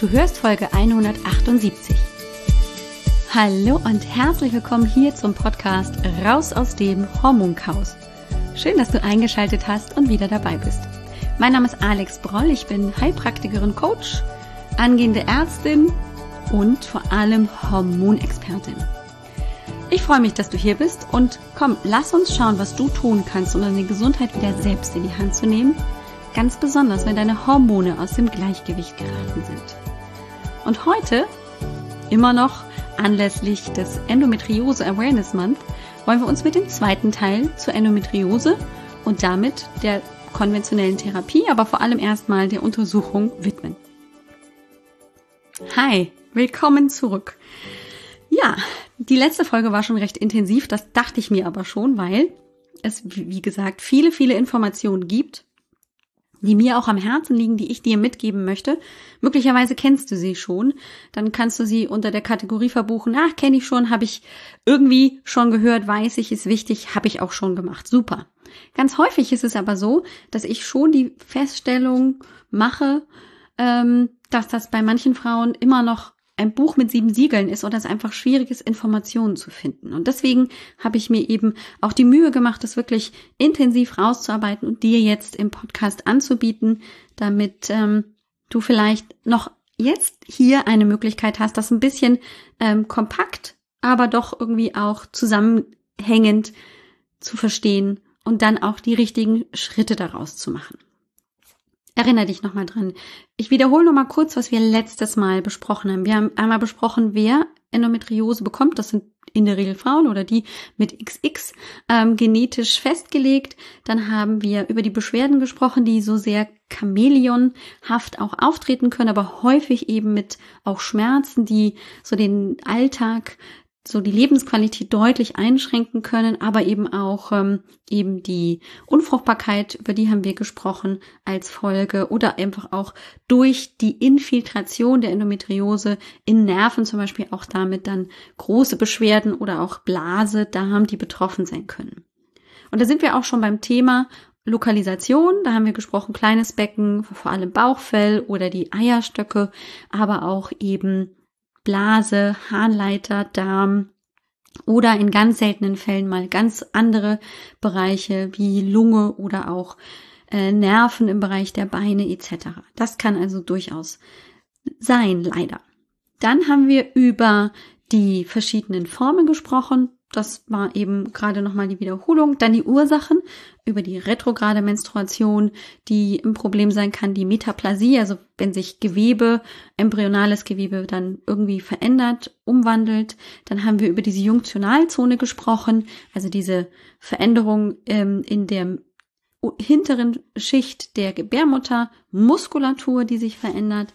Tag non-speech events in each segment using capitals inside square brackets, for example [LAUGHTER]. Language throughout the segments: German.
Du hörst Folge 178. Hallo und herzlich willkommen hier zum Podcast Raus aus dem Hormonchaos. Schön, dass du eingeschaltet hast und wieder dabei bist. Mein Name ist Alex Broll, ich bin Heilpraktikerin, Coach, angehende Ärztin und vor allem Hormonexpertin. Ich freue mich, dass du hier bist und komm, lass uns schauen, was du tun kannst, um deine Gesundheit wieder selbst in die Hand zu nehmen. Ganz besonders, wenn deine Hormone aus dem Gleichgewicht geraten sind. Und heute, immer noch anlässlich des Endometriose Awareness Month, wollen wir uns mit dem zweiten Teil zur Endometriose und damit der konventionellen Therapie, aber vor allem erstmal der Untersuchung widmen. Hi, willkommen zurück. Ja, die letzte Folge war schon recht intensiv, das dachte ich mir aber schon, weil es, wie gesagt, viele, viele Informationen gibt die mir auch am Herzen liegen, die ich dir mitgeben möchte. Möglicherweise kennst du sie schon. Dann kannst du sie unter der Kategorie verbuchen. Ach, kenne ich schon, habe ich irgendwie schon gehört, weiß ich, ist wichtig, habe ich auch schon gemacht. Super. Ganz häufig ist es aber so, dass ich schon die Feststellung mache, ähm, dass das bei manchen Frauen immer noch ein Buch mit sieben Siegeln ist oder es einfach schwierig ist, Informationen zu finden. Und deswegen habe ich mir eben auch die Mühe gemacht, das wirklich intensiv rauszuarbeiten und dir jetzt im Podcast anzubieten, damit ähm, du vielleicht noch jetzt hier eine Möglichkeit hast, das ein bisschen ähm, kompakt, aber doch irgendwie auch zusammenhängend zu verstehen und dann auch die richtigen Schritte daraus zu machen. Erinner dich nochmal dran. Ich wiederhole nochmal kurz, was wir letztes Mal besprochen haben. Wir haben einmal besprochen, wer Endometriose bekommt. Das sind in der Regel Frauen oder die mit XX ähm, genetisch festgelegt. Dann haben wir über die Beschwerden gesprochen, die so sehr chamäleonhaft auch auftreten können, aber häufig eben mit auch Schmerzen, die so den Alltag so die Lebensqualität deutlich einschränken können, aber eben auch ähm, eben die Unfruchtbarkeit, über die haben wir gesprochen als Folge oder einfach auch durch die Infiltration der Endometriose in Nerven zum Beispiel auch damit dann große Beschwerden oder auch Blase, Darm, die betroffen sein können. Und da sind wir auch schon beim Thema Lokalisation, da haben wir gesprochen, kleines Becken, vor allem Bauchfell oder die Eierstöcke, aber auch eben Blase, Harnleiter, Darm oder in ganz seltenen Fällen mal ganz andere Bereiche wie Lunge oder auch äh, Nerven im Bereich der Beine etc. Das kann also durchaus sein, leider. Dann haben wir über die verschiedenen Formen gesprochen. Das war eben gerade nochmal die Wiederholung. Dann die Ursachen über die retrograde Menstruation, die ein Problem sein kann, die Metaplasie, also wenn sich Gewebe, embryonales Gewebe dann irgendwie verändert, umwandelt. Dann haben wir über diese Junktionalzone gesprochen, also diese Veränderung ähm, in der hinteren Schicht der Gebärmutter, Muskulatur, die sich verändert.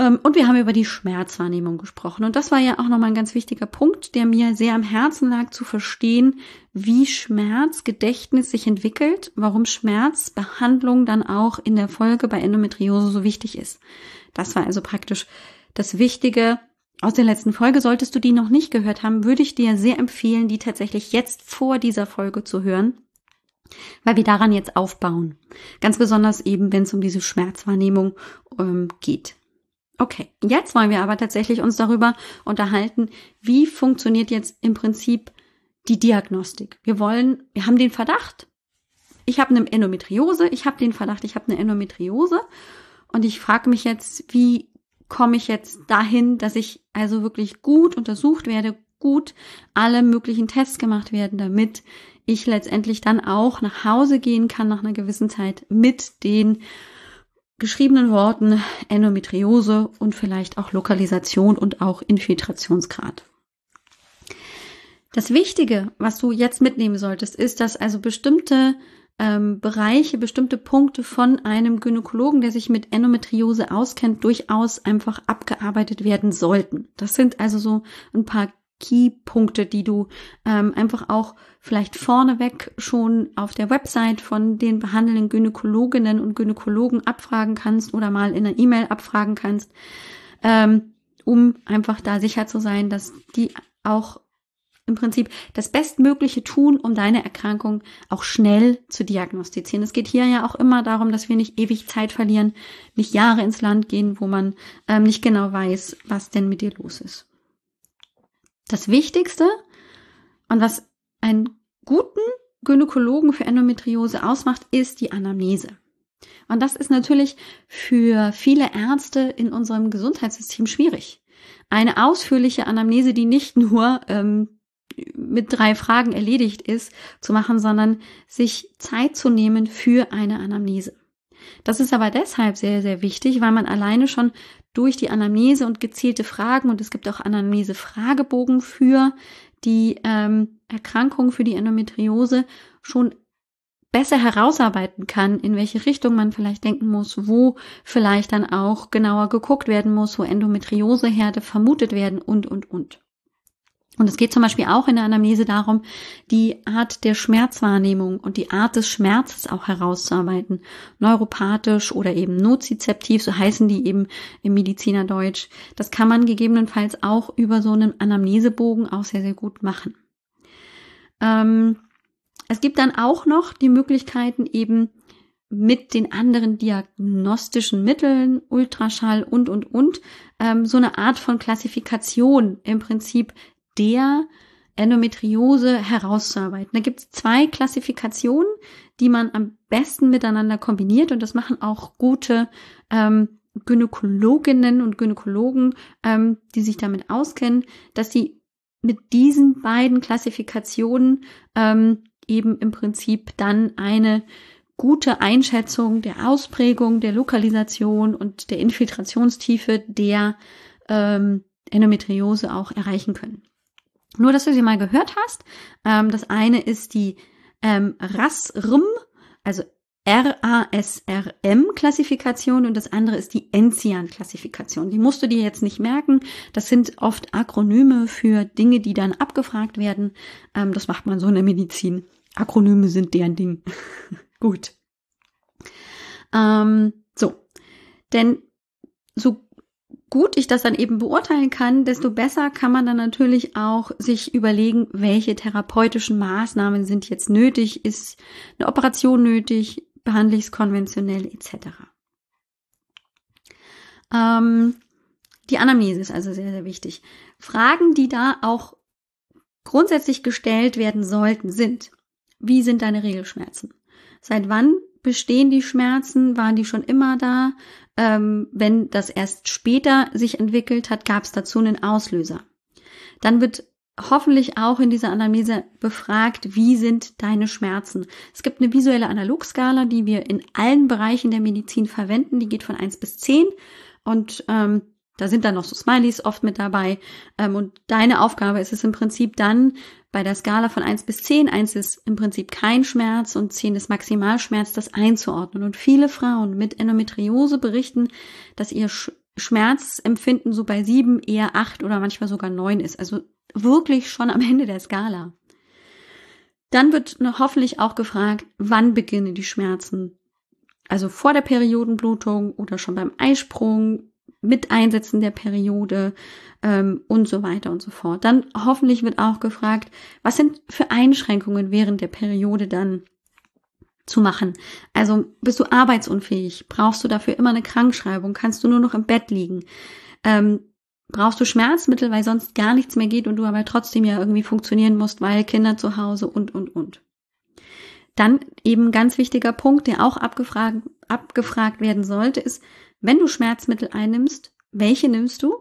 Ähm, und wir haben über die Schmerzwahrnehmung gesprochen. Und das war ja auch nochmal ein ganz wichtiger Punkt, der mir sehr am Herzen lag, zu verstehen, wie Schmerzgedächtnis sich entwickelt, warum Schmerzbehandlung dann auch in der Folge bei Endometriose so wichtig ist. Das war also praktisch das Wichtige. Aus der letzten Folge solltest du die noch nicht gehört haben, würde ich dir sehr empfehlen, die tatsächlich jetzt vor dieser Folge zu hören, weil wir daran jetzt aufbauen. Ganz besonders eben, wenn es um diese Schmerzwahrnehmung ähm, geht. Okay, jetzt wollen wir aber tatsächlich uns darüber unterhalten, wie funktioniert jetzt im Prinzip die Diagnostik. Wir wollen, wir haben den Verdacht, ich habe eine Endometriose, ich habe den Verdacht, ich habe eine Endometriose und ich frage mich jetzt, wie komme ich jetzt dahin, dass ich also wirklich gut untersucht werde, gut alle möglichen Tests gemacht werden, damit ich letztendlich dann auch nach Hause gehen kann nach einer gewissen Zeit mit den geschriebenen Worten Endometriose und vielleicht auch Lokalisation und auch Infiltrationsgrad. Das Wichtige, was du jetzt mitnehmen solltest, ist, dass also bestimmte ähm, Bereiche, bestimmte Punkte von einem Gynäkologen, der sich mit Endometriose auskennt, durchaus einfach abgearbeitet werden sollten. Das sind also so ein paar Key-Punkte, die du ähm, einfach auch vielleicht vorneweg schon auf der Website von den behandelnden Gynäkologinnen und Gynäkologen abfragen kannst oder mal in einer E-Mail abfragen kannst, ähm, um einfach da sicher zu sein, dass die auch im Prinzip das Bestmögliche tun, um deine Erkrankung auch schnell zu diagnostizieren. Es geht hier ja auch immer darum, dass wir nicht ewig Zeit verlieren, nicht Jahre ins Land gehen, wo man ähm, nicht genau weiß, was denn mit dir los ist. Das Wichtigste und was einen guten Gynäkologen für Endometriose ausmacht, ist die Anamnese. Und das ist natürlich für viele Ärzte in unserem Gesundheitssystem schwierig. Eine ausführliche Anamnese, die nicht nur ähm, mit drei Fragen erledigt ist, zu machen, sondern sich Zeit zu nehmen für eine Anamnese. Das ist aber deshalb sehr, sehr wichtig, weil man alleine schon durch die Anamnese und gezielte Fragen und es gibt auch Anamnese-Fragebogen für die ähm, Erkrankung, für die Endometriose schon besser herausarbeiten kann, in welche Richtung man vielleicht denken muss, wo vielleicht dann auch genauer geguckt werden muss, wo Endometrioseherde vermutet werden und, und, und. Und es geht zum Beispiel auch in der Anamnese darum, die Art der Schmerzwahrnehmung und die Art des Schmerzes auch herauszuarbeiten. Neuropathisch oder eben nozizeptiv, so heißen die eben im Medizinerdeutsch. Das kann man gegebenenfalls auch über so einen Anamnesebogen auch sehr, sehr gut machen. Ähm, es gibt dann auch noch die Möglichkeiten eben mit den anderen diagnostischen Mitteln, Ultraschall und, und, und, ähm, so eine Art von Klassifikation im Prinzip der Endometriose herauszuarbeiten. Da gibt es zwei Klassifikationen, die man am besten miteinander kombiniert und das machen auch gute ähm, Gynäkologinnen und Gynäkologen, ähm, die sich damit auskennen, dass sie mit diesen beiden Klassifikationen ähm, eben im Prinzip dann eine gute Einschätzung der Ausprägung, der Lokalisation und der Infiltrationstiefe der ähm, Endometriose auch erreichen können. Nur, dass du sie mal gehört hast. Ähm, das eine ist die ähm, RASRM, also RASRM-Klassifikation und das andere ist die Enzian-Klassifikation. Die musst du dir jetzt nicht merken. Das sind oft Akronyme für Dinge, die dann abgefragt werden. Ähm, das macht man so in der Medizin. Akronyme sind deren Ding. [LAUGHS] Gut. Ähm, so. Denn so gut ich das dann eben beurteilen kann, desto besser kann man dann natürlich auch sich überlegen, welche therapeutischen Maßnahmen sind jetzt nötig, ist eine Operation nötig, behandle ich es konventionell etc. Ähm, die Anamnese ist also sehr, sehr wichtig. Fragen, die da auch grundsätzlich gestellt werden sollten, sind, wie sind deine Regelschmerzen? Seit wann bestehen die Schmerzen? Waren die schon immer da? Ähm, wenn das erst später sich entwickelt hat, gab es dazu einen Auslöser. Dann wird hoffentlich auch in dieser Anamnese befragt, wie sind deine Schmerzen. Es gibt eine visuelle Analogskala, die wir in allen Bereichen der Medizin verwenden. Die geht von eins bis zehn und ähm, da sind dann noch so Smileys oft mit dabei. Ähm, und deine Aufgabe ist es im Prinzip dann bei der Skala von eins bis zehn, eins ist im Prinzip kein Schmerz und zehn ist Maximalschmerz, das einzuordnen. Und viele Frauen mit Endometriose berichten, dass ihr Schmerzempfinden so bei sieben, eher acht oder manchmal sogar neun ist. Also wirklich schon am Ende der Skala. Dann wird hoffentlich auch gefragt, wann beginnen die Schmerzen? Also vor der Periodenblutung oder schon beim Eisprung, mit Einsetzen der Periode ähm, und so weiter und so fort. Dann hoffentlich wird auch gefragt, was sind für Einschränkungen während der Periode dann zu machen. Also bist du arbeitsunfähig? Brauchst du dafür immer eine Krankschreibung? Kannst du nur noch im Bett liegen? Ähm, brauchst du Schmerzmittel, weil sonst gar nichts mehr geht und du aber trotzdem ja irgendwie funktionieren musst, weil Kinder zu Hause und, und, und. Dann eben ganz wichtiger Punkt, der auch abgefragt, abgefragt werden sollte, ist, wenn du Schmerzmittel einnimmst, welche nimmst du?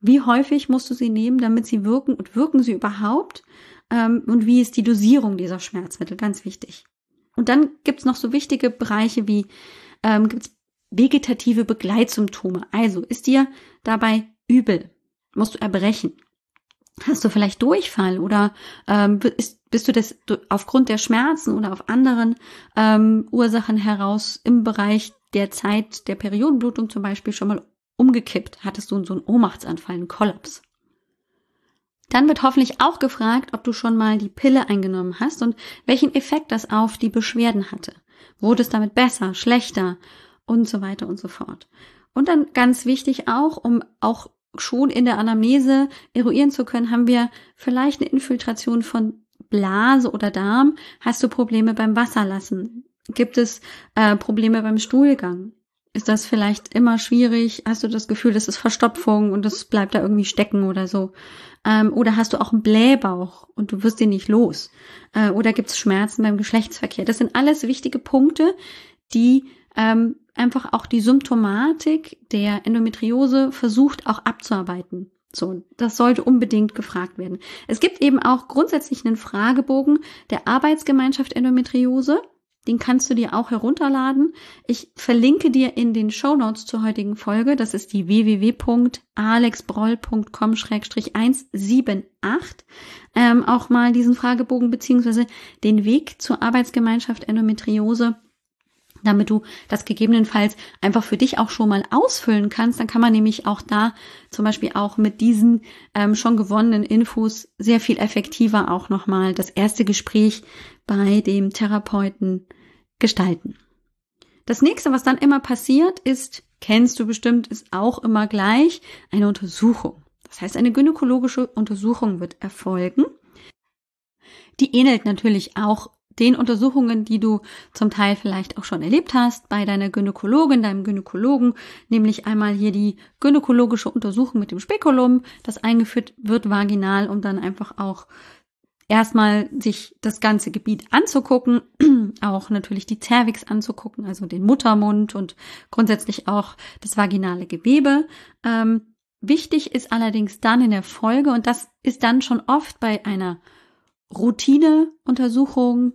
Wie häufig musst du sie nehmen, damit sie wirken und wirken sie überhaupt? Ähm, und wie ist die Dosierung dieser Schmerzmittel? Ganz wichtig. Und dann gibt's noch so wichtige Bereiche wie ähm, gibt's vegetative Begleitsymptome. Also ist dir dabei übel? Musst du erbrechen? Hast du vielleicht Durchfall oder ähm, ist, bist du das aufgrund der Schmerzen oder auf anderen ähm, Ursachen heraus im Bereich der Zeit der Periodenblutung zum Beispiel schon mal umgekippt? Hattest du so einen Ohnmachtsanfall, einen Kollaps? Dann wird hoffentlich auch gefragt, ob du schon mal die Pille eingenommen hast und welchen Effekt das auf die Beschwerden hatte. Wurde es damit besser, schlechter und so weiter und so fort. Und dann ganz wichtig auch, um auch schon in der Anamnese eruieren zu können, haben wir vielleicht eine Infiltration von Blase oder Darm? Hast du Probleme beim Wasserlassen? Gibt es äh, Probleme beim Stuhlgang? Ist das vielleicht immer schwierig? Hast du das Gefühl, das ist Verstopfung und das bleibt da irgendwie stecken oder so? Ähm, oder hast du auch einen Blähbauch und du wirst ihn nicht los? Äh, oder gibt es Schmerzen beim Geschlechtsverkehr? Das sind alles wichtige Punkte, die ähm, einfach auch die Symptomatik der Endometriose versucht auch abzuarbeiten. So, das sollte unbedingt gefragt werden. Es gibt eben auch grundsätzlich einen Fragebogen der Arbeitsgemeinschaft Endometriose. Den kannst du dir auch herunterladen. Ich verlinke dir in den Show Notes zur heutigen Folge. Das ist die www.alexbroll.com-178. Ähm, auch mal diesen Fragebogen beziehungsweise den Weg zur Arbeitsgemeinschaft Endometriose damit du das gegebenenfalls einfach für dich auch schon mal ausfüllen kannst. Dann kann man nämlich auch da zum Beispiel auch mit diesen ähm, schon gewonnenen Infos sehr viel effektiver auch nochmal das erste Gespräch bei dem Therapeuten gestalten. Das nächste, was dann immer passiert, ist, kennst du bestimmt, ist auch immer gleich eine Untersuchung. Das heißt, eine gynäkologische Untersuchung wird erfolgen. Die ähnelt natürlich auch den Untersuchungen, die du zum Teil vielleicht auch schon erlebt hast bei deiner Gynäkologin, deinem Gynäkologen, nämlich einmal hier die gynäkologische Untersuchung mit dem Spekulum, das eingeführt wird vaginal, um dann einfach auch erstmal sich das ganze Gebiet anzugucken, [CLEARS THROAT] auch natürlich die Cervix anzugucken, also den Muttermund und grundsätzlich auch das vaginale Gewebe. Ähm, wichtig ist allerdings dann in der Folge, und das ist dann schon oft bei einer Routineuntersuchung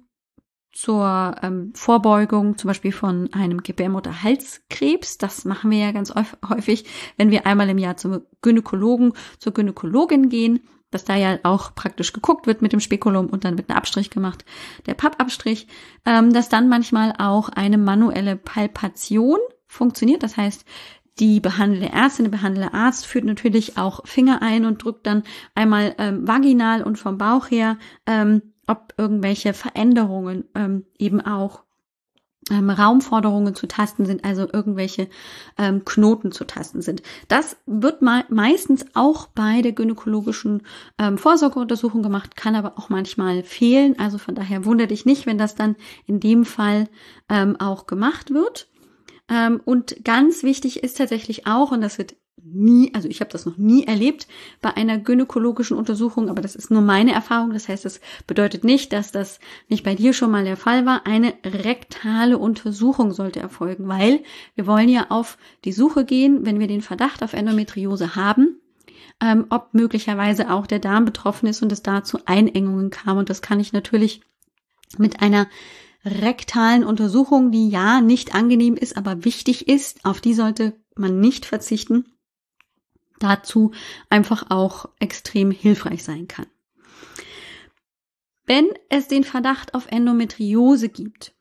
zur ähm, Vorbeugung zum Beispiel von einem Gebärmutterhalskrebs. Das machen wir ja ganz häufig, wenn wir einmal im Jahr zum Gynäkologen, zur Gynäkologin gehen, dass da ja auch praktisch geguckt wird mit dem Spekulum und dann wird ein Abstrich gemacht, der Pappabstrich, ähm, dass dann manchmal auch eine manuelle Palpation funktioniert. Das heißt, die behandelnde Ärztin, der behandelnde Arzt führt natürlich auch Finger ein und drückt dann einmal ähm, vaginal und vom Bauch her ähm, ob irgendwelche Veränderungen ähm, eben auch ähm, Raumforderungen zu tasten sind, also irgendwelche ähm, Knoten zu tasten sind. Das wird mal meistens auch bei der gynäkologischen ähm, Vorsorgeuntersuchung gemacht, kann aber auch manchmal fehlen. Also von daher wundere dich nicht, wenn das dann in dem Fall ähm, auch gemacht wird. Ähm, und ganz wichtig ist tatsächlich auch, und das wird nie, also ich habe das noch nie erlebt bei einer gynäkologischen Untersuchung, aber das ist nur meine Erfahrung. Das heißt, das bedeutet nicht, dass das nicht bei dir schon mal der Fall war. Eine rektale Untersuchung sollte erfolgen, weil wir wollen ja auf die Suche gehen, wenn wir den Verdacht auf Endometriose haben, ähm, ob möglicherweise auch der Darm betroffen ist und es da zu Einengungen kam. Und das kann ich natürlich mit einer rektalen Untersuchung, die ja nicht angenehm ist, aber wichtig ist, auf die sollte man nicht verzichten, dazu einfach auch extrem hilfreich sein kann. Wenn es den Verdacht auf Endometriose gibt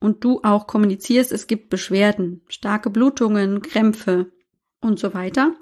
und du auch kommunizierst, es gibt Beschwerden, starke Blutungen, Krämpfe und so weiter,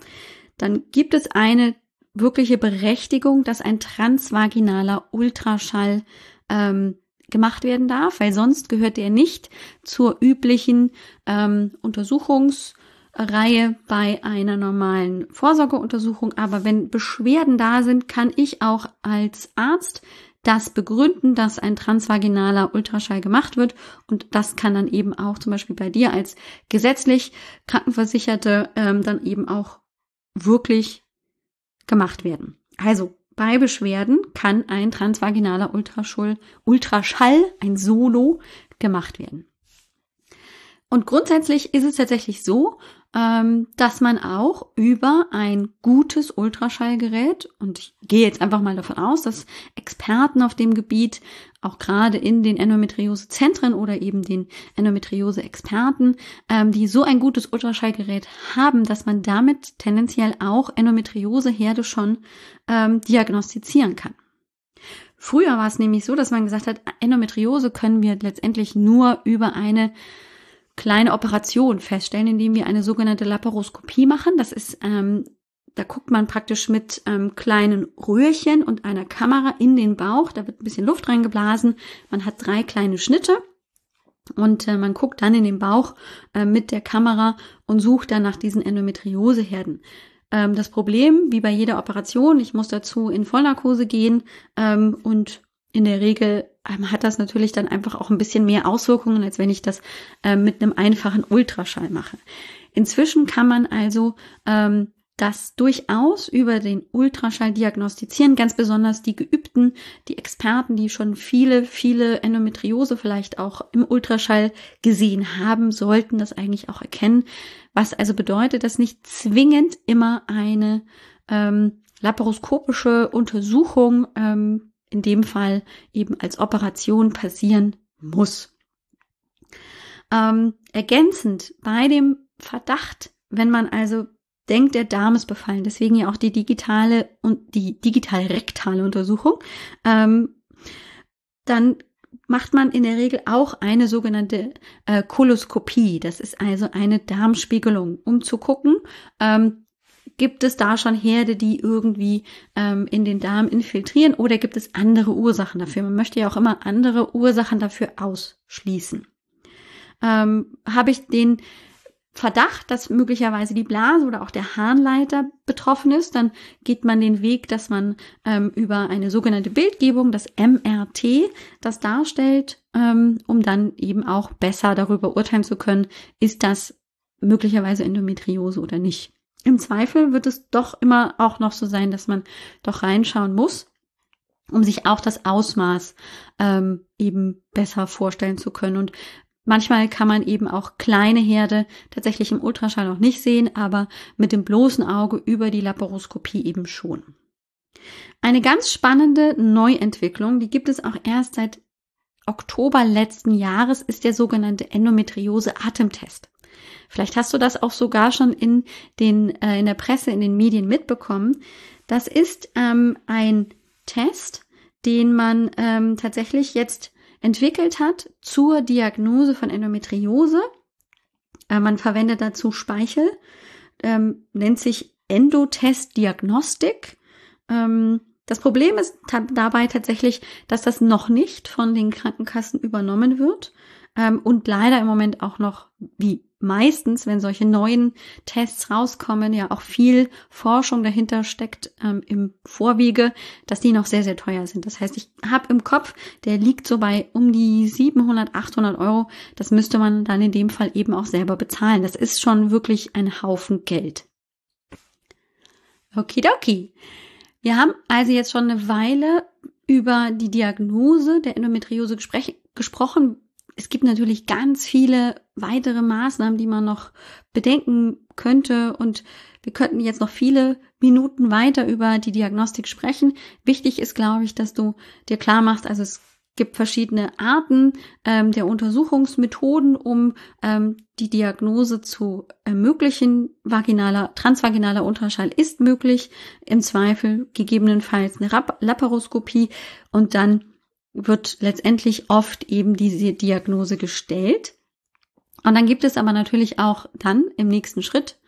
dann gibt es eine wirkliche Berechtigung, dass ein transvaginaler Ultraschall ähm, gemacht werden darf, weil sonst gehört der nicht zur üblichen ähm, Untersuchungs- Reihe bei einer normalen Vorsorgeuntersuchung. Aber wenn Beschwerden da sind, kann ich auch als Arzt das begründen, dass ein transvaginaler Ultraschall gemacht wird. Und das kann dann eben auch zum Beispiel bei dir als gesetzlich Krankenversicherte ähm, dann eben auch wirklich gemacht werden. Also bei Beschwerden kann ein transvaginaler Ultraschall, Ultraschall, ein Solo gemacht werden. Und grundsätzlich ist es tatsächlich so, ähm, dass man auch über ein gutes Ultraschallgerät, und ich gehe jetzt einfach mal davon aus, dass Experten auf dem Gebiet, auch gerade in den Endometriose-Zentren oder eben den Endometriose-Experten, ähm, die so ein gutes Ultraschallgerät haben, dass man damit tendenziell auch Endometrioseherde schon ähm, diagnostizieren kann. Früher war es nämlich so, dass man gesagt hat, Endometriose können wir letztendlich nur über eine kleine Operation feststellen, indem wir eine sogenannte Laparoskopie machen. Das ist, ähm, da guckt man praktisch mit ähm, kleinen Röhrchen und einer Kamera in den Bauch. Da wird ein bisschen Luft reingeblasen. Man hat drei kleine Schnitte. Und äh, man guckt dann in den Bauch äh, mit der Kamera und sucht dann nach diesen Endometrioseherden. ähm, das Problem, wie bei jeder Operation, ich muss dazu in Vollnarkose gehen ähm, und in der Regel hat das natürlich dann einfach auch ein bisschen mehr Auswirkungen, als wenn ich das ähm, mit einem einfachen Ultraschall mache. Inzwischen kann man also ähm, das durchaus über den Ultraschall diagnostizieren, ganz besonders die Geübten, die Experten, die schon viele, viele Endometriose vielleicht auch im Ultraschall gesehen haben, sollten das eigentlich auch erkennen. Was also bedeutet, dass nicht zwingend immer eine ähm, laparoskopische Untersuchung ähm, in dem Fall eben als Operation passieren muss. Ähm, ergänzend bei dem Verdacht, wenn man also denkt, der Darm ist befallen, deswegen ja auch die digitale und die digital-rektale Untersuchung, ähm, dann macht man in der Regel auch eine sogenannte äh, Koloskopie. Das ist also eine Darmspiegelung, um zu gucken, ähm, gibt es da schon Herde, die irgendwie ähm, in den Darm infiltrieren oder gibt es andere Ursachen dafür? Man möchte ja auch immer andere Ursachen dafür ausschließen. Ähm, Habe ich den Verdacht, dass möglicherweise die Blase oder auch der Harnleiter betroffen ist, dann geht man den Weg, dass man ähm, über eine sogenannte Bildgebung, das MRT, das darstellt, ähm, um dann eben auch besser darüber urteilen zu können, ist das möglicherweise Endometriose oder nicht. Im Zweifel wird es doch immer auch noch so sein, dass man doch reinschauen muss, um sich auch das Ausmaß ähm, eben besser vorstellen zu können. Und Manchmal kann man eben auch kleine Herde tatsächlich im Ultraschall noch nicht sehen, aber mit dem bloßen Auge über die Laparoskopie eben schon. Eine ganz spannende Neuentwicklung, die gibt es auch erst seit Oktober letzten Jahres, ist der sogenannte Endometriose-Atemtest. Vielleicht hast du das auch sogar schon in, den, äh, in der Presse, in den Medien mitbekommen. Das ist ähm, ein Test, den man ähm, tatsächlich jetzt entwickelt hat zur Diagnose von Endometriose. Äh, man verwendet dazu Speichel, ähm, nennt sich Endotest Diagnostik. Ähm, das Problem ist dabei tatsächlich, dass das noch nicht von den Krankenkassen übernommen wird ähm, und leider im Moment auch noch, wie meistens, wenn solche neuen Tests rauskommen, ja auch viel Forschung dahinter steckt ähm, im Vorwege, dass die noch sehr, sehr teuer sind. Das heißt, ich habe im Kopf, der liegt so bei um die 700, 800 Euro. Das müsste man dann in dem Fall eben auch selber bezahlen. Das ist schon wirklich ein Haufen Geld. Okidoki. Wir haben also jetzt schon eine Weile über die Diagnose der Endometriose gesprochen, es gibt natürlich ganz viele weitere Maßnahmen, die man noch bedenken könnte und wir könnten jetzt noch viele Minuten weiter über die Diagnostik sprechen. Wichtig ist, glaube ich, dass du dir klar machst, also es gibt verschiedene Arten ähm, der Untersuchungsmethoden, um ähm, die Diagnose zu ermöglichen. Vaginaler, transvaginaler Ultraschall ist möglich, im Zweifel gegebenenfalls eine Laparoskopie und dann wird letztendlich oft eben diese Diagnose gestellt. Und dann gibt es aber natürlich auch dann im nächsten Schritt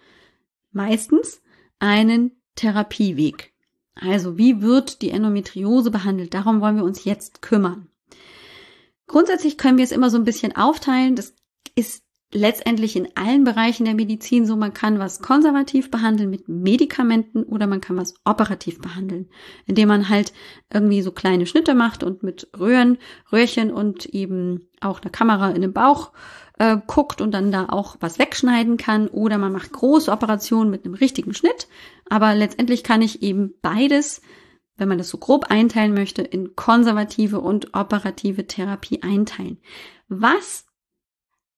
meistens einen Therapieweg. Also wie wird die Endometriose behandelt? Darum wollen wir uns jetzt kümmern. Grundsätzlich können wir es immer so ein bisschen aufteilen. Das ist letztendlich in allen Bereichen der Medizin so, man kann was konservativ behandeln mit Medikamenten oder man kann was operativ behandeln, indem man halt irgendwie so kleine Schnitte macht und mit Röhren, Röhrchen und eben auch eine Kamera in den Bauch äh, guckt und dann da auch was wegschneiden kann oder man macht große Operationen mit einem richtigen Schnitt, aber letztendlich kann ich eben beides wenn man das so grob einteilen möchte, in konservative und operative Therapie einteilen. Was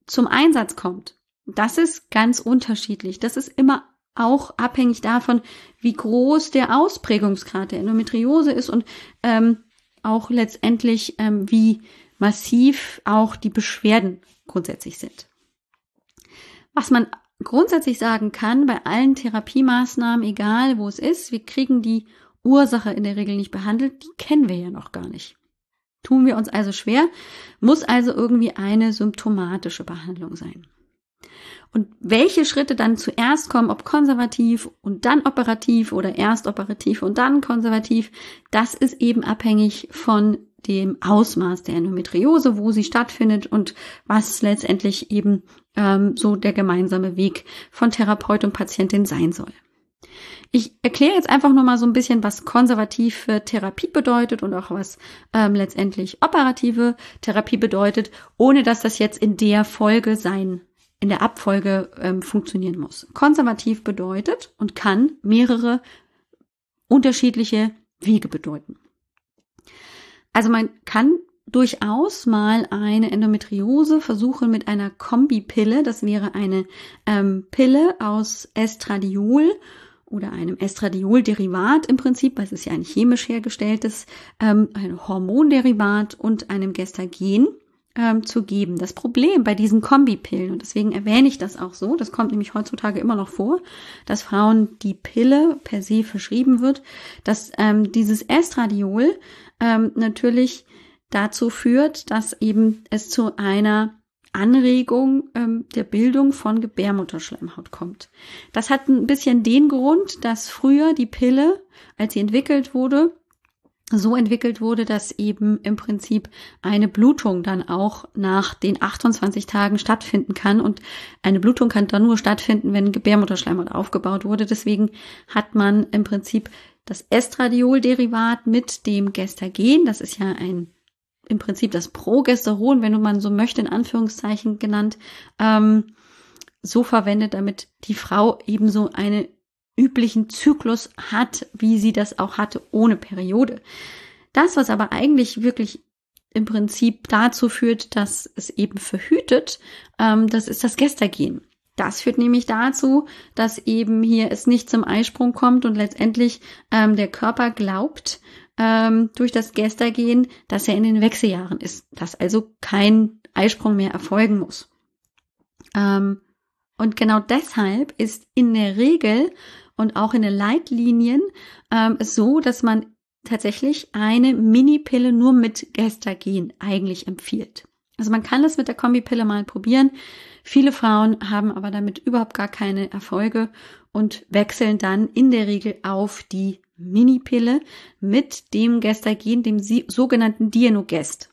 zum Einsatz kommt, das ist ganz unterschiedlich. Das ist immer auch abhängig davon, wie groß der Ausprägungsgrad der Endometriose ist und ähm, auch letztendlich, ähm, wie massiv auch die Beschwerden grundsätzlich sind. Was man grundsätzlich sagen kann, bei allen Therapiemaßnahmen, egal wo es ist, wir kriegen die Ursache in der Regel nicht behandelt, die kennen wir ja noch gar nicht. Tun wir uns also schwer, muss also irgendwie eine symptomatische Behandlung sein. Und welche Schritte dann zuerst kommen, ob konservativ und dann operativ oder erst operativ und dann konservativ, das ist eben abhängig von dem Ausmaß der Endometriose, wo sie stattfindet und was letztendlich eben ähm, so der gemeinsame Weg von Therapeut und Patientin sein soll. Ich erkläre jetzt einfach nur mal so ein bisschen, was konservative Therapie bedeutet und auch was ähm, letztendlich operative Therapie bedeutet, ohne dass das jetzt in der Folge sein, in der Abfolge ähm, funktionieren muss. Konservativ bedeutet und kann mehrere unterschiedliche Wege bedeuten. Also man kann durchaus mal eine Endometriose versuchen mit einer Kombipille. Das wäre eine ähm, Pille aus Estradiol oder einem Estradiol-Derivat im Prinzip, weil es ist ja ein chemisch hergestelltes, ähm, ein Hormonderivat und einem Gestagen ähm, zu geben. Das Problem bei diesen Kombipillen, und deswegen erwähne ich das auch so, das kommt nämlich heutzutage immer noch vor, dass Frauen die Pille per se verschrieben wird, dass ähm, dieses Estradiol ähm, natürlich dazu führt, dass eben es zu einer Anregung ähm, der Bildung von Gebärmutterschleimhaut kommt. Das hat ein bisschen den Grund, dass früher die Pille, als sie entwickelt wurde, so entwickelt wurde, dass eben im Prinzip eine Blutung dann auch nach den 28 Tagen stattfinden kann. Und eine Blutung kann dann nur stattfinden, wenn Gebärmutterschleimhaut aufgebaut wurde. Deswegen hat man im Prinzip das Estradiol-Derivat mit dem Gestagen, das ist ja ein im Prinzip das Progesteron, wenn man so möchte, in Anführungszeichen genannt, ähm, so verwendet, damit die Frau ebenso einen üblichen Zyklus hat, wie sie das auch hatte ohne Periode. Das, was aber eigentlich wirklich im Prinzip dazu führt, dass es eben verhütet, ähm, das ist das Gestagen. Das führt nämlich dazu, dass eben hier es nicht zum Eisprung kommt und letztendlich ähm, der Körper glaubt, ähm, durch das Gestagen, dass er in den Wechseljahren ist, dass also kein Eisprung mehr erfolgen muss. Ähm, und genau deshalb ist in der Regel und auch in den Leitlinien ähm, so, dass man tatsächlich eine Minipille nur mit Gestagen eigentlich empfiehlt. Also man kann das mit der Kombipille mal probieren. Viele Frauen haben aber damit überhaupt gar keine Erfolge und wechseln dann in der Regel auf die Minipille mit dem Gestagen, dem sogenannten Dienogest.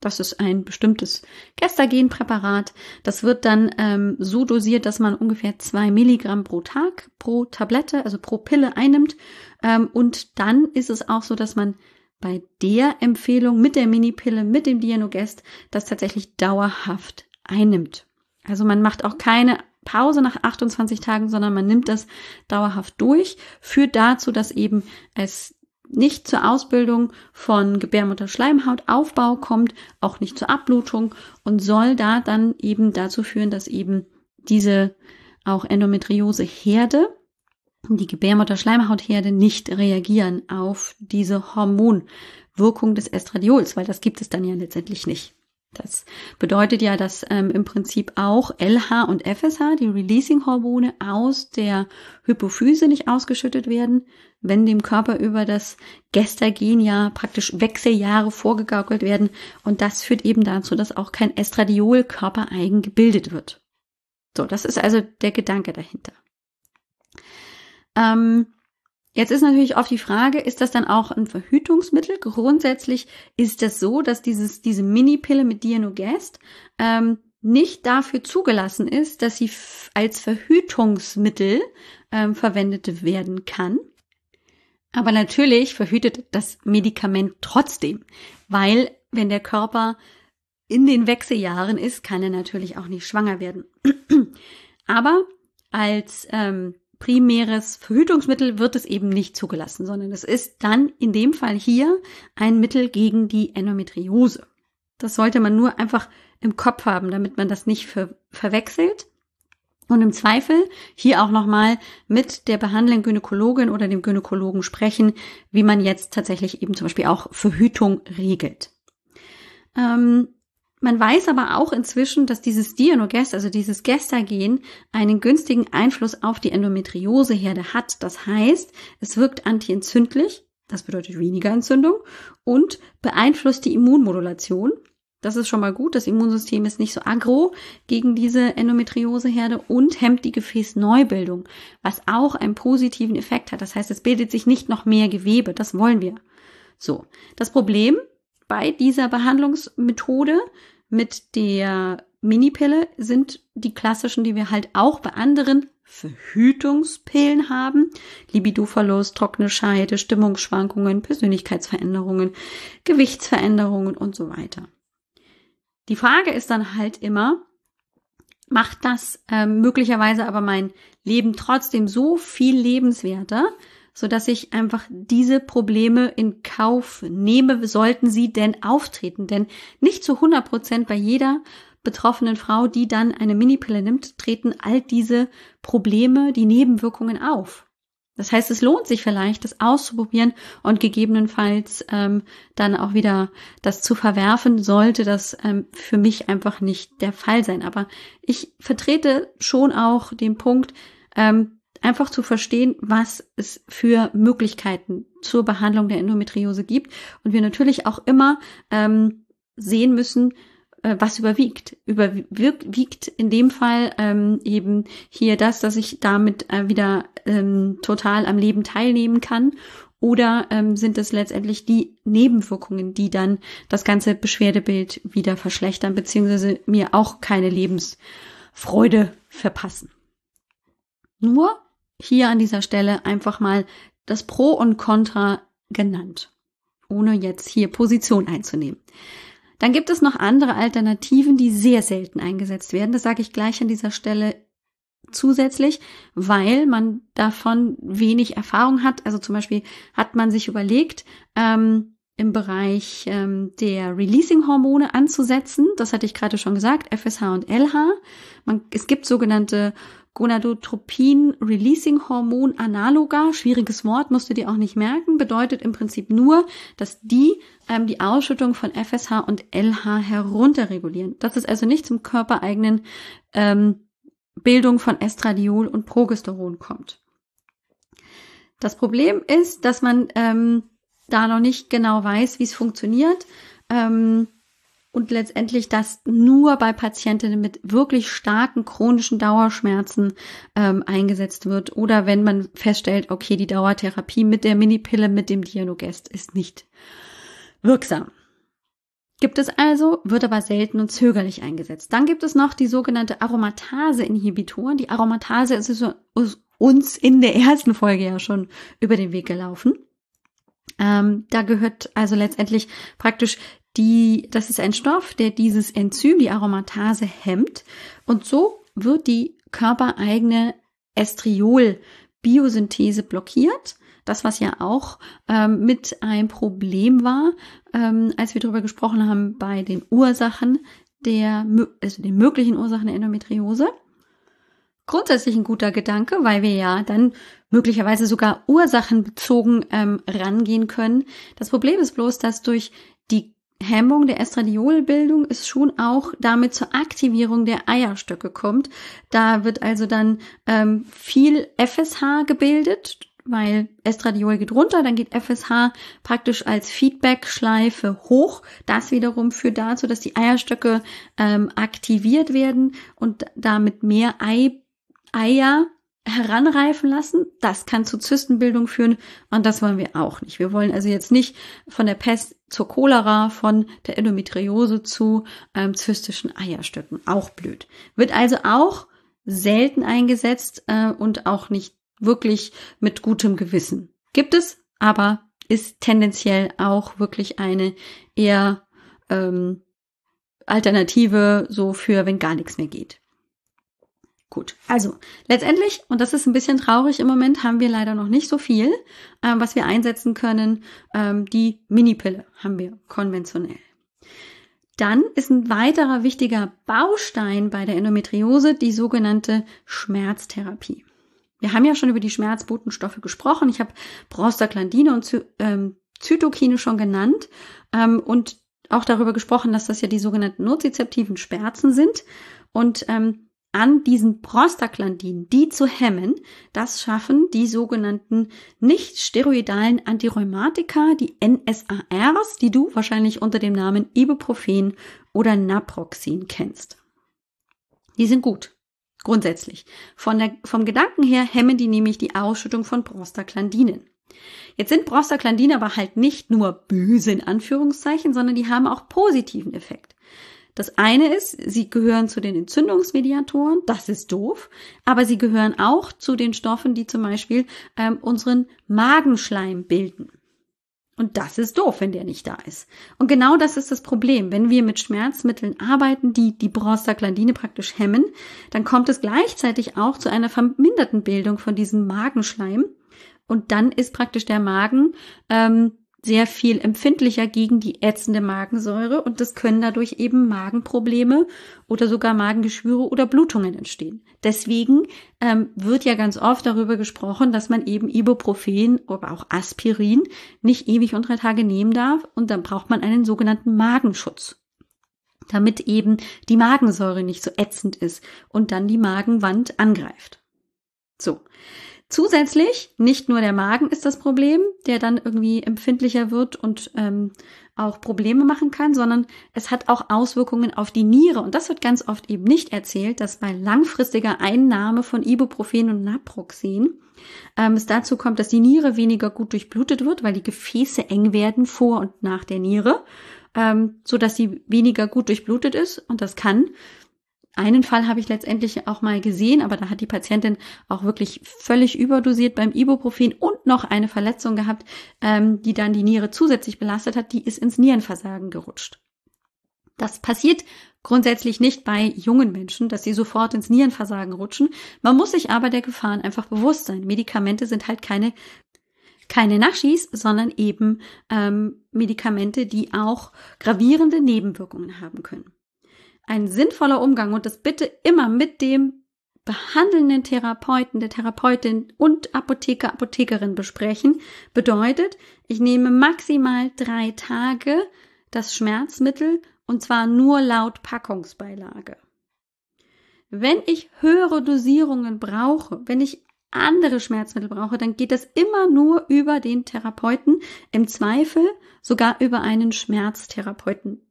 Das ist ein bestimmtes Gestagenpräparat. Das wird dann ähm, so dosiert, dass man ungefähr zwei Milligramm pro Tag pro Tablette, also pro Pille einnimmt. Ähm, und dann ist es auch so, dass man bei der Empfehlung mit der Minipille, mit dem Dienogest, das tatsächlich dauerhaft einnimmt. Also man macht auch keine Pause nach 28 Tagen, sondern man nimmt das dauerhaft durch, führt dazu, dass eben es nicht zur Ausbildung von Gebärmutterschleimhautaufbau kommt, auch nicht zur Abblutung und soll da dann eben dazu führen, dass eben diese auch Endometriose-Herde, die Gebärmutterschleimhautherde nicht reagieren auf diese Hormonwirkung des Estradiols, weil das gibt es dann ja letztendlich nicht. Das bedeutet ja, dass ähm, im Prinzip auch LH und FSH, die Releasing-Hormone, aus der Hypophyse nicht ausgeschüttet werden, wenn dem Körper über das Gestagen ja praktisch Wechseljahre vorgegaukelt werden. Und das führt eben dazu, dass auch kein Estradiol körpereigen gebildet wird. So, das ist also der Gedanke dahinter. Ähm, Jetzt ist natürlich oft die Frage, ist das dann auch ein Verhütungsmittel? Grundsätzlich ist es so, dass dieses, diese Minipille mit Dienogest ähm, nicht dafür zugelassen ist, dass sie als Verhütungsmittel ähm, verwendet werden kann. Aber natürlich verhütet das Medikament trotzdem, weil wenn der Körper in den Wechseljahren ist, kann er natürlich auch nicht schwanger werden. [CLEARS THROAT] Aber als ähm, primäres Verhütungsmittel wird es eben nicht zugelassen, sondern es ist dann in dem Fall hier ein Mittel gegen die Endometriose. Das sollte man nur einfach im Kopf haben, damit man das nicht ver verwechselt. Und im Zweifel hier auch nochmal mit der behandelnden Gynäkologin oder dem Gynäkologen sprechen, wie man jetzt tatsächlich eben zum Beispiel auch Verhütung regelt. Ähm, man weiß aber auch inzwischen, dass dieses Dienogest, also dieses Gestagen, einen günstigen Einfluss auf die Endometrioseherde hat. Das heißt, es wirkt antientzündlich, das bedeutet weniger Entzündung, und beeinflusst die Immunmodulation. Das ist schon mal gut. Das Immunsystem ist nicht so aggro gegen diese Endometrioseherde und hemmt die Gefäßneubildung, was auch einen positiven Effekt hat. Das heißt, es bildet sich nicht noch mehr Gewebe. Das wollen wir. So. Das Problem bei dieser Behandlungsmethode mit der Minipille sind die klassischen, die wir halt auch bei anderen Verhütungspillen haben. Libidoverlust, trockene Scheide, Stimmungsschwankungen, Persönlichkeitsveränderungen, Gewichtsveränderungen und so weiter. Die Frage ist dann halt immer, macht das äh, möglicherweise aber mein Leben trotzdem so viel lebenswerter, so dass ich einfach diese Probleme in Kauf nehme, sollten sie denn auftreten. Denn nicht zu 100 Prozent bei jeder betroffenen Frau, die dann eine Minipille nimmt, treten all diese Probleme, die Nebenwirkungen auf. Das heißt, es lohnt sich vielleicht, das auszuprobieren und gegebenenfalls ähm, dann auch wieder das zu verwerfen, sollte das ähm, für mich einfach nicht der Fall sein. Aber ich vertrete schon auch den Punkt, ähm, einfach zu verstehen, was es für Möglichkeiten zur Behandlung der Endometriose gibt und wir natürlich auch immer ähm, sehen müssen, äh, was überwiegt. Überwiegt in dem Fall ähm, eben hier das, dass ich damit äh, wieder ähm, total am Leben teilnehmen kann. Oder ähm, sind es letztendlich die Nebenwirkungen, die dann das ganze Beschwerdebild wieder verschlechtern, beziehungsweise mir auch keine Lebensfreude verpassen. Nur hier an dieser Stelle einfach mal das Pro und Contra genannt, ohne jetzt hier Position einzunehmen. Dann gibt es noch andere Alternativen, die sehr selten eingesetzt werden. Das sage ich gleich an dieser Stelle zusätzlich, weil man davon wenig Erfahrung hat. Also zum Beispiel hat man sich überlegt, ähm, im Bereich ähm, der Releasing-Hormone anzusetzen. Das hatte ich gerade schon gesagt, FSH und LH. Man, es gibt sogenannte Gonadotropin-Releasing-Hormon-Analoga, schwieriges Wort, musst du dir auch nicht merken, bedeutet im Prinzip nur, dass die ähm, die Ausschüttung von FSH und LH herunterregulieren. Das ist also nicht zum körpereigenen ähm, Bildung von Estradiol und Progesteron kommt. Das Problem ist, dass man ähm, da noch nicht genau weiß, wie es funktioniert. Ähm, und letztendlich das nur bei Patientinnen mit wirklich starken chronischen Dauerschmerzen ähm, eingesetzt wird oder wenn man feststellt, okay, die Dauertherapie mit der Minipille mit dem Dianogest ist nicht wirksam. Gibt es also, wird aber selten und zögerlich eingesetzt. Dann gibt es noch die sogenannte Aromatase-Inhibitoren. Die Aromatase ist uns in der ersten Folge ja schon über den Weg gelaufen. Ähm, da gehört also letztendlich praktisch die, das ist ein Stoff, der dieses Enzym, die Aromatase, hemmt. Und so wird die körpereigene Estriol-Biosynthese blockiert. Das, was ja auch ähm, mit ein Problem war, ähm, als wir darüber gesprochen haben bei den Ursachen der, also den möglichen Ursachen der Endometriose. Grundsätzlich ein guter Gedanke, weil wir ja dann möglicherweise sogar ursachenbezogen ähm, rangehen können. Das Problem ist bloß, dass durch Hemmung der Estradiolbildung ist schon auch damit zur Aktivierung der Eierstöcke kommt. Da wird also dann ähm, viel FSH gebildet, weil Estradiol geht runter, dann geht FSH praktisch als Feedback-Schleife hoch. Das wiederum führt dazu, dass die Eierstöcke ähm, aktiviert werden und damit mehr Ei, Eier heranreifen lassen. Das kann zu Zystenbildung führen und das wollen wir auch nicht. Wir wollen also jetzt nicht von der Pest zur Cholera, von der Endometriose zu ähm, zystischen Eierstöcken. Auch blöd. Wird also auch selten eingesetzt äh, und auch nicht wirklich mit gutem Gewissen. Gibt es, aber ist tendenziell auch wirklich eine eher ähm, Alternative so für, wenn gar nichts mehr geht. Gut, also letztendlich, und das ist ein bisschen traurig im Moment, haben wir leider noch nicht so viel, ähm, was wir einsetzen können. Ähm, die Minipille haben wir konventionell. Dann ist ein weiterer wichtiger Baustein bei der Endometriose die sogenannte Schmerztherapie. Wir haben ja schon über die Schmerzbotenstoffe gesprochen. Ich habe Prostaglandine und Zy ähm, Zytokine schon genannt ähm, und auch darüber gesprochen, dass das ja die sogenannten nozizeptiven Schmerzen sind. Und ähm, an diesen Prostaglandinen, die zu hemmen, das schaffen die sogenannten nicht steroidalen Antirheumatika, die NSARs, die du wahrscheinlich unter dem Namen Ibuprofen oder Naproxen kennst. Die sind gut. Grundsätzlich. Der, vom Gedanken her hemmen die nämlich die Ausschüttung von Prostaglandinen. Jetzt sind Prostaglandine aber halt nicht nur böse in Anführungszeichen, sondern die haben auch positiven Effekt. Das eine ist, sie gehören zu den Entzündungsmediatoren, das ist doof, aber sie gehören auch zu den Stoffen, die zum Beispiel ähm, unseren Magenschleim bilden. Und das ist doof, wenn der nicht da ist. Und genau das ist das Problem. Wenn wir mit Schmerzmitteln arbeiten, die die Prostaglandine praktisch hemmen, dann kommt es gleichzeitig auch zu einer verminderten Bildung von diesem Magenschleim. Und dann ist praktisch der Magen ähm, sehr viel empfindlicher gegen die ätzende Magensäure und es können dadurch eben Magenprobleme oder sogar Magengeschwüre oder Blutungen entstehen. Deswegen ähm, wird ja ganz oft darüber gesprochen, dass man eben Ibuprofen oder auch Aspirin nicht ewig und drei Tage nehmen darf und dann braucht man einen sogenannten Magenschutz damit eben die Magensäure nicht so ätzend ist und dann die Magenwand angreift. So. Zusätzlich, nicht nur der Magen ist das Problem, der dann irgendwie empfindlicher wird und ähm, auch Probleme machen kann, sondern es hat auch Auswirkungen auf die Niere. Und das wird ganz oft eben nicht erzählt, dass bei langfristiger Einnahme von Ibuprofen und Naproxen ähm, es dazu kommt, dass die Niere weniger gut durchblutet wird, weil die Gefäße eng werden vor und nach der Niere, ähm, so dass sie weniger gut durchblutet ist. Und das kann einen Fall habe ich letztendlich auch mal gesehen, aber da hat die Patientin auch wirklich völlig überdosiert beim Ibuprofen und noch eine Verletzung gehabt, ähm, die dann die Niere zusätzlich belastet hat. Die ist ins Nierenversagen gerutscht. Das passiert grundsätzlich nicht bei jungen Menschen, dass sie sofort ins Nierenversagen rutschen. Man muss sich aber der Gefahren einfach bewusst sein. Medikamente sind halt keine keine Naschis, sondern eben ähm, Medikamente, die auch gravierende Nebenwirkungen haben können ein sinnvoller Umgang und das bitte immer mit dem behandelnden Therapeuten, der Therapeutin und Apotheker, Apothekerin besprechen, bedeutet, ich nehme maximal drei Tage das Schmerzmittel und zwar nur laut Packungsbeilage. Wenn ich höhere Dosierungen brauche, wenn ich andere Schmerzmittel brauche, dann geht das immer nur über den Therapeuten, im Zweifel sogar über einen Schmerztherapeuten.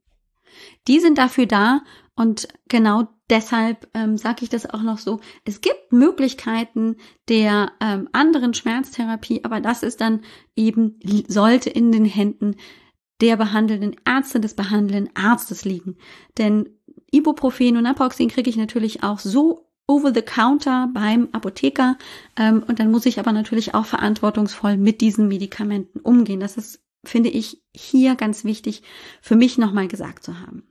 Die sind dafür da, und genau deshalb ähm, sage ich das auch noch so. Es gibt Möglichkeiten der ähm, anderen Schmerztherapie, aber das ist dann eben, sollte in den Händen der behandelnden Ärzte des behandelnden Arztes liegen. Denn Ibuprofen und Naproxen kriege ich natürlich auch so over the counter beim Apotheker. Ähm, und dann muss ich aber natürlich auch verantwortungsvoll mit diesen Medikamenten umgehen. Das ist, finde ich, hier ganz wichtig für mich nochmal gesagt zu haben.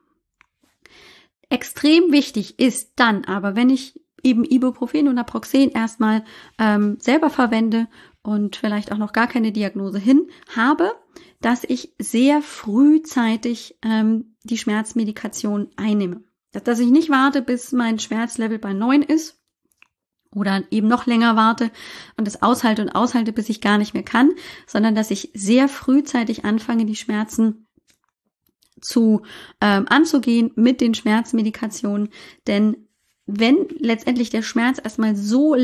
Extrem wichtig ist dann aber, wenn ich eben Ibuprofen und Naproxen erstmal ähm, selber verwende und vielleicht auch noch gar keine Diagnose hin habe, dass ich sehr frühzeitig ähm, die Schmerzmedikation einnehme. Dass ich nicht warte, bis mein Schmerzlevel bei neun ist oder eben noch länger warte und das aushalte und aushalte, bis ich gar nicht mehr kann, sondern dass ich sehr frühzeitig anfange, die Schmerzen zu ähm, anzugehen mit den Schmerzmedikationen. Denn wenn letztendlich der Schmerz erstmal so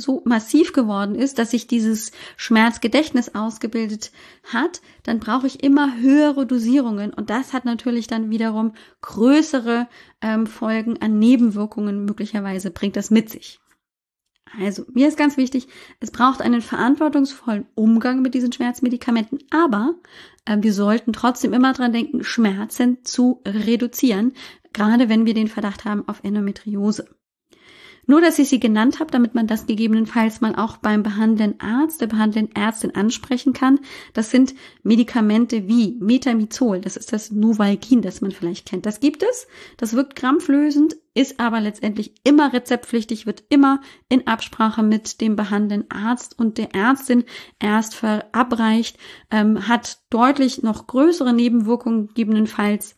so massiv geworden ist, dass sich dieses Schmerzgedächtnis ausgebildet hat, dann brauche ich immer höhere Dosierungen und das hat natürlich dann wiederum größere ähm, Folgen an Nebenwirkungen möglicherweise bringt das mit sich. Also, mir ist ganz wichtig, es braucht einen verantwortungsvollen Umgang mit diesen Schmerzmedikamenten, aber äh, wir sollten trotzdem immer dran denken, Schmerzen zu reduzieren, gerade wenn wir den Verdacht haben auf Endometriose. Nur, dass ich sie genannt habe, damit man das gegebenenfalls mal auch beim behandelnden Arzt, der behandelnden Ärztin ansprechen kann. Das sind Medikamente wie Metamizol, das ist das Novalgin, das man vielleicht kennt. Das gibt es, das wirkt krampflösend, ist aber letztendlich immer rezeptpflichtig, wird immer in Absprache mit dem behandelnden Arzt und der Ärztin erst verabreicht, ähm, hat deutlich noch größere Nebenwirkungen gegebenenfalls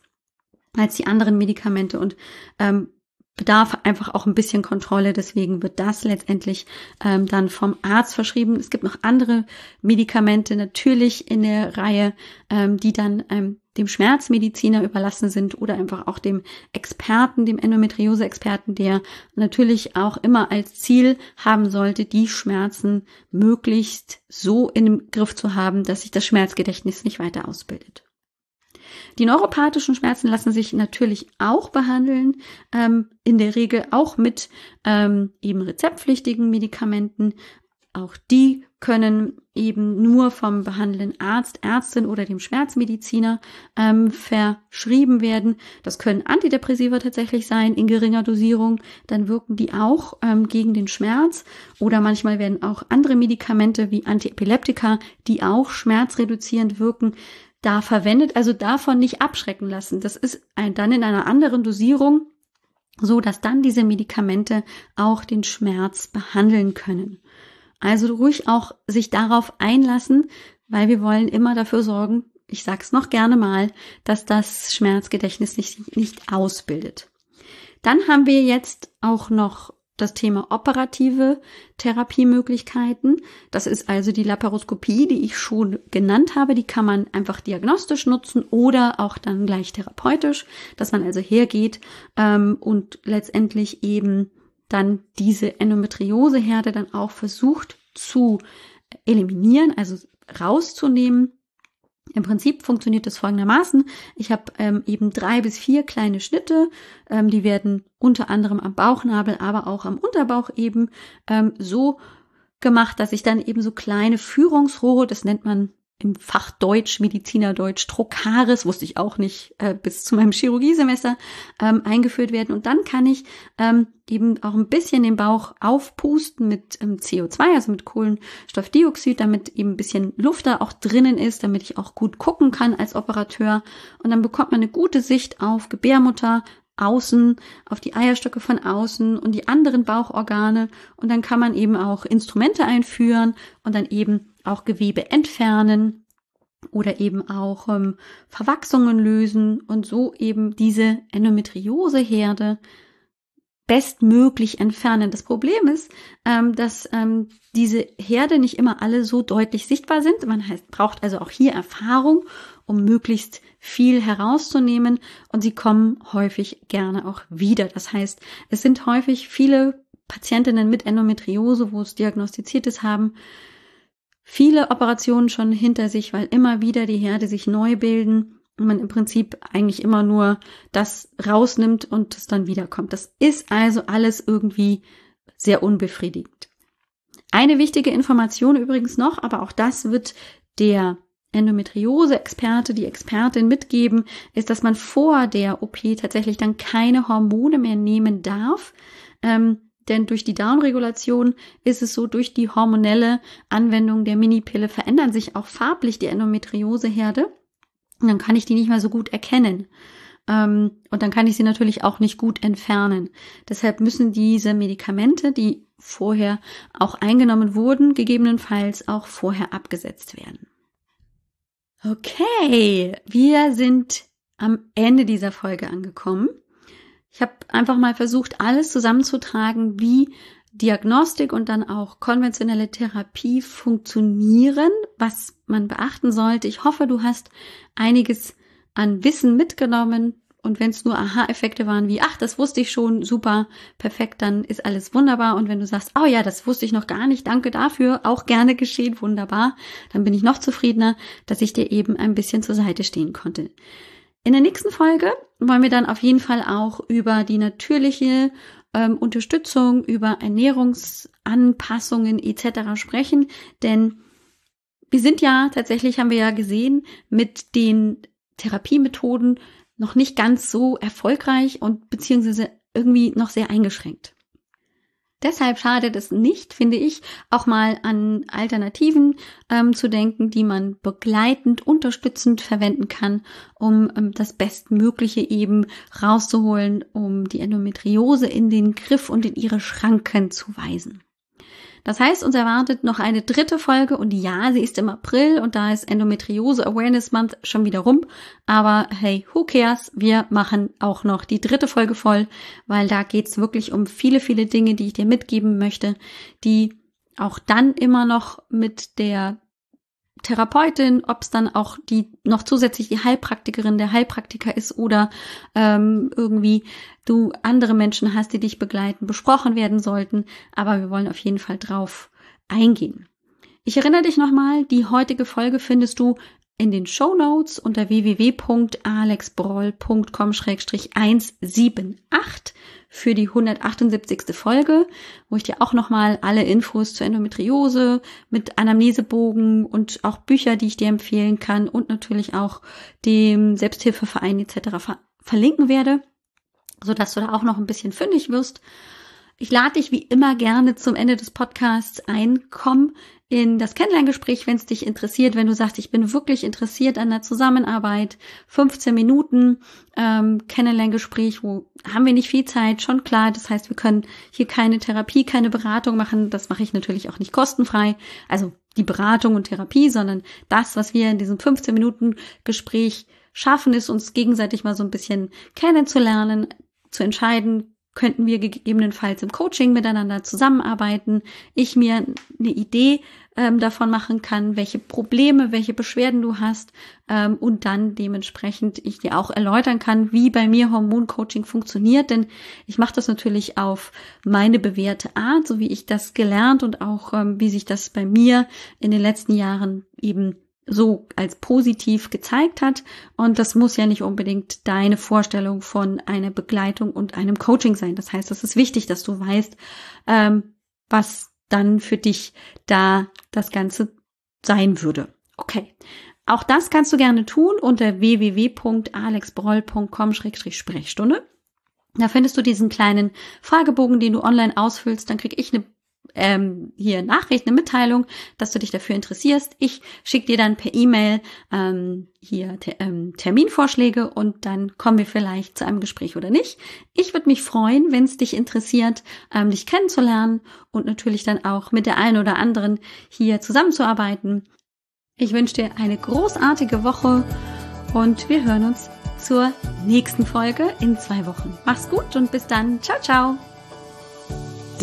als die anderen Medikamente und ähm, bedarf einfach auch ein bisschen Kontrolle. Deswegen wird das letztendlich ähm, dann vom Arzt verschrieben. Es gibt noch andere Medikamente natürlich in der Reihe, ähm, die dann ähm, dem Schmerzmediziner überlassen sind oder einfach auch dem Experten, dem Endometriose-Experten, der natürlich auch immer als Ziel haben sollte, die Schmerzen möglichst so in Griff zu haben, dass sich das Schmerzgedächtnis nicht weiter ausbildet. Die neuropathischen Schmerzen lassen sich natürlich auch behandeln, ähm, in der Regel auch mit ähm, eben rezeptpflichtigen Medikamenten. Auch die können eben nur vom behandelnden Arzt, Ärztin oder dem Schmerzmediziner ähm, verschrieben werden. Das können Antidepressiva tatsächlich sein in geringer Dosierung. Dann wirken die auch ähm, gegen den Schmerz. Oder manchmal werden auch andere Medikamente wie Antiepileptika, die auch schmerzreduzierend wirken, da verwendet. Also davon nicht abschrecken lassen. Das ist ein, dann in einer anderen Dosierung, so dass dann diese Medikamente auch den Schmerz behandeln können. Also ruhig auch sich darauf einlassen, weil wir wollen immer dafür sorgen, ich sag's noch gerne mal, dass das Schmerzgedächtnis nicht, nicht ausbildet. Dann haben wir jetzt auch noch das Thema operative Therapiemöglichkeiten. Das ist also die Laparoskopie, die ich schon genannt habe. Die kann man einfach diagnostisch nutzen oder auch dann gleich therapeutisch, dass man also hergeht ähm, und letztendlich eben dann diese Endometrioseherde dann auch versucht zu eliminieren, also rauszunehmen. Im Prinzip funktioniert das folgendermaßen. Ich habe ähm, eben drei bis vier kleine Schnitte. Ähm, die werden unter anderem am Bauchnabel, aber auch am Unterbauch eben ähm, so gemacht, dass ich dann eben so kleine Führungsrohre, das nennt man im Fach Deutsch, Medizinerdeutsch, Trocaris, wusste ich auch nicht äh, bis zu meinem Chirurgiesemester, ähm, eingeführt werden. Und dann kann ich ähm, eben auch ein bisschen den Bauch aufpusten mit ähm, CO2, also mit Kohlenstoffdioxid, damit eben ein bisschen Luft da auch drinnen ist, damit ich auch gut gucken kann als Operateur. Und dann bekommt man eine gute Sicht auf Gebärmutter, außen, auf die Eierstöcke von außen und die anderen Bauchorgane. Und dann kann man eben auch Instrumente einführen und dann eben auch Gewebe entfernen oder eben auch ähm, Verwachsungen lösen und so eben diese Endometrioseherde bestmöglich entfernen. Das Problem ist, ähm, dass ähm, diese Herde nicht immer alle so deutlich sichtbar sind. Man heißt, braucht also auch hier Erfahrung, um möglichst viel herauszunehmen und sie kommen häufig gerne auch wieder. Das heißt, es sind häufig viele Patientinnen mit Endometriose, wo es diagnostiziertes haben, viele Operationen schon hinter sich, weil immer wieder die Herde sich neu bilden und man im Prinzip eigentlich immer nur das rausnimmt und es dann wiederkommt. Das ist also alles irgendwie sehr unbefriedigend. Eine wichtige Information übrigens noch, aber auch das wird der Endometriose-Experte, die Expertin mitgeben, ist, dass man vor der OP tatsächlich dann keine Hormone mehr nehmen darf. Ähm, denn durch die Darmregulation ist es so, durch die hormonelle Anwendung der Minipille verändern sich auch farblich die Endometrioseherde. Und dann kann ich die nicht mehr so gut erkennen. Ähm, und dann kann ich sie natürlich auch nicht gut entfernen. Deshalb müssen diese Medikamente, die vorher auch eingenommen wurden, gegebenenfalls auch vorher abgesetzt werden. Okay, wir sind am Ende dieser Folge angekommen. Ich habe einfach mal versucht, alles zusammenzutragen, wie Diagnostik und dann auch konventionelle Therapie funktionieren, was man beachten sollte. Ich hoffe, du hast einiges an Wissen mitgenommen. Und wenn es nur Aha-Effekte waren wie, ach, das wusste ich schon, super, perfekt, dann ist alles wunderbar. Und wenn du sagst, oh ja, das wusste ich noch gar nicht, danke dafür, auch gerne geschehen, wunderbar, dann bin ich noch zufriedener, dass ich dir eben ein bisschen zur Seite stehen konnte. In der nächsten Folge wollen wir dann auf jeden Fall auch über die natürliche ähm, Unterstützung, über Ernährungsanpassungen etc. sprechen, denn wir sind ja tatsächlich, haben wir ja gesehen, mit den Therapiemethoden noch nicht ganz so erfolgreich und beziehungsweise irgendwie noch sehr eingeschränkt. Deshalb schadet es nicht, finde ich, auch mal an Alternativen ähm, zu denken, die man begleitend, unterstützend verwenden kann, um ähm, das Bestmögliche eben rauszuholen, um die Endometriose in den Griff und in ihre Schranken zu weisen. Das heißt, uns erwartet noch eine dritte Folge und ja, sie ist im April und da ist Endometriose Awareness Month schon wieder rum. Aber hey, who cares? Wir machen auch noch die dritte Folge voll, weil da geht's wirklich um viele, viele Dinge, die ich dir mitgeben möchte, die auch dann immer noch mit der Therapeutin, ob es dann auch die noch zusätzlich die Heilpraktikerin der Heilpraktiker ist oder ähm, irgendwie du andere Menschen hast, die dich begleiten, besprochen werden sollten. Aber wir wollen auf jeden Fall drauf eingehen. Ich erinnere dich nochmal, die heutige Folge findest du in den Show Notes unter www.alexbroll.com-178 für die 178. Folge, wo ich dir auch nochmal alle Infos zur Endometriose mit Anamnesebogen und auch Bücher, die ich dir empfehlen kann und natürlich auch dem Selbsthilfeverein etc. Ver verlinken werde, so dass du da auch noch ein bisschen fündig wirst. Ich lade dich wie immer gerne zum Ende des Podcasts ein. Komm in das Kennenlerngespräch, wenn es dich interessiert, wenn du sagst, ich bin wirklich interessiert an der Zusammenarbeit. 15 Minuten ähm, Kennenlerngespräch, wo haben wir nicht viel Zeit, schon klar. Das heißt, wir können hier keine Therapie, keine Beratung machen. Das mache ich natürlich auch nicht kostenfrei. Also die Beratung und Therapie, sondern das, was wir in diesem 15 Minuten Gespräch schaffen, ist uns gegenseitig mal so ein bisschen kennenzulernen, zu entscheiden, könnten wir gegebenenfalls im Coaching miteinander zusammenarbeiten, ich mir eine Idee ähm, davon machen kann, welche Probleme, welche Beschwerden du hast ähm, und dann dementsprechend ich dir auch erläutern kann, wie bei mir Hormoncoaching funktioniert, denn ich mache das natürlich auf meine bewährte Art, so wie ich das gelernt und auch ähm, wie sich das bei mir in den letzten Jahren eben so als positiv gezeigt hat. Und das muss ja nicht unbedingt deine Vorstellung von einer Begleitung und einem Coaching sein. Das heißt, es ist wichtig, dass du weißt, ähm, was dann für dich da das Ganze sein würde. Okay. Auch das kannst du gerne tun unter www.alexbroll.com-sprechstunde. Da findest du diesen kleinen Fragebogen, den du online ausfüllst. Dann krieg ich eine ähm, hier Nachricht, eine Mitteilung, dass du dich dafür interessierst. Ich schicke dir dann per E-Mail ähm, hier te ähm, Terminvorschläge und dann kommen wir vielleicht zu einem Gespräch oder nicht. Ich würde mich freuen, wenn es dich interessiert, ähm, dich kennenzulernen und natürlich dann auch mit der einen oder anderen hier zusammenzuarbeiten. Ich wünsche dir eine großartige Woche und wir hören uns zur nächsten Folge in zwei Wochen. Mach's gut und bis dann. Ciao, ciao.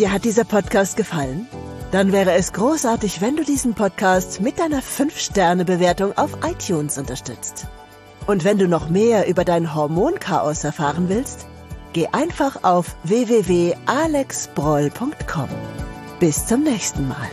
Dir hat dieser Podcast gefallen? Dann wäre es großartig, wenn du diesen Podcast mit deiner 5-Sterne-Bewertung auf iTunes unterstützt. Und wenn du noch mehr über dein Hormonchaos erfahren willst, geh einfach auf www.alexbroll.com. Bis zum nächsten Mal.